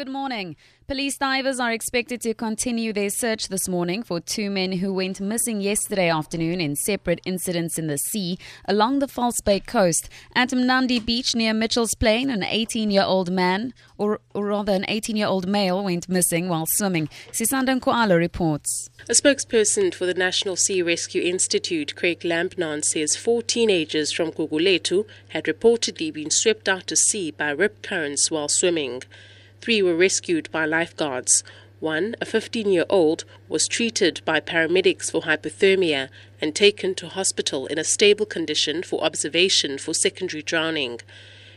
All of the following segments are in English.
Good morning. Police divers are expected to continue their search this morning for two men who went missing yesterday afternoon in separate incidents in the sea along the False Bay coast. At Mnandi Beach near Mitchell's Plain, an 18 year old man, or, or, rather an 18 year old male, went missing while swimming. Sisanda Nkoala reports. A spokesperson for the National Sea Rescue Institute, Craig Lambinon, says four teenagers from Guguletu had reportedly been swept out to sea by rip currents while swimming. Three were rescued by lifeguards. One, a 15 year old, was treated by paramedics for hypothermia and taken to hospital in a stable condition for observation for secondary drowning.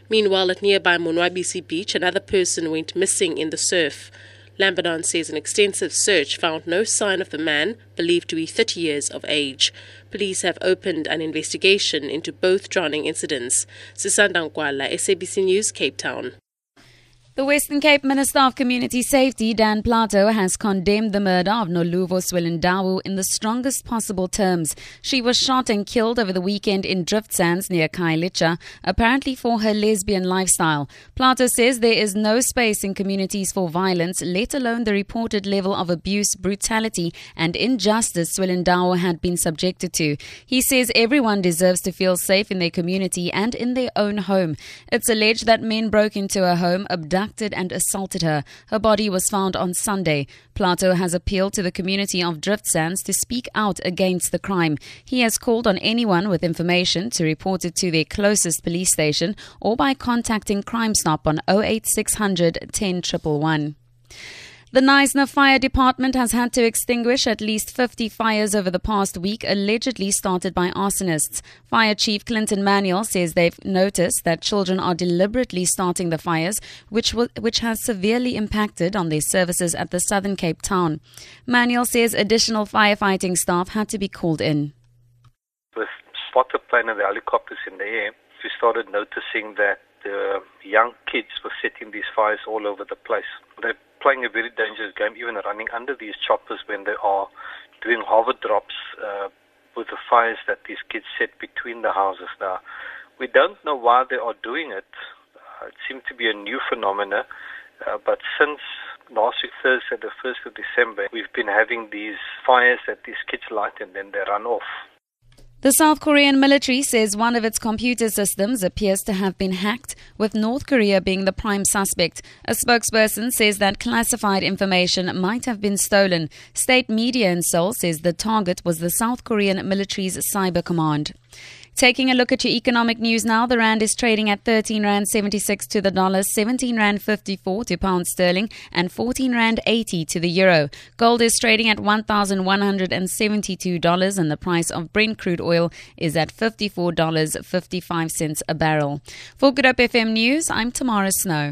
Meanwhile, at nearby Monwabisi Beach, another person went missing in the surf. Lambinon says an extensive search found no sign of the man, believed to be 30 years of age. Police have opened an investigation into both drowning incidents. Sisanda Nkoala, SABC News, Cape Town. The Western Cape Minister of Community Safety, Dan Plato, has condemned the murder of Noluvo Swelindawo in the strongest possible terms. She was shot and killed over the weekend in Drift Sands near Khayelitsha, apparently for her lesbian lifestyle. Plato says there is no space in communities for violence, let alone the reported level of abuse, brutality, and injustice Swelindawo had been subjected to. He says everyone deserves to feel safe in their community and in their own home. It's alleged that men broke into her home, abducted abducted and assaulted her. Her body was found on Sunday. Plato has appealed to the community of Drift Sands to speak out against the crime. He has called on anyone with information to report it to their closest police station or by contacting Crime Stop on 08600 10 111. The Knysna Fire Department has had to extinguish at least 50 fires over the past week, allegedly started by arsonists. Fire Chief Clinton Manuel says they've noticed that children are deliberately starting the fires, which, which has severely impacted on their services at the Southern Cape town. Manuel says additional firefighting staff had to be called in. With spotter plane and the helicopters in the air, we started noticing that young kids were setting these fires all over the place. They playing a very dangerous game, even running under these choppers when they are doing hover drops uh, with the fires that these kids set between the houses. Now, we don't know why they are doing it. Uh, it seems to be a new phenomenon, uh, but since last week Thursday, the 1st of December, we've been having these fires that these kids light and then they run off. The South Korean military says one of its computer systems appears to have been hacked, with North Korea being the prime suspect. A spokesperson says that classified information might have been stolen. State media in Seoul says the target was the South Korean military's cyber command. Taking a look at your economic news now, the rand is trading at 13 rand 76 to the dollar, 17 rand 54 to pound sterling, and 14 rand 80 to the euro. Gold is trading at $1,172, and the price of Brent crude oil is at $54.55 a barrel. For Good Hope FM News, I'm Tamara Snow.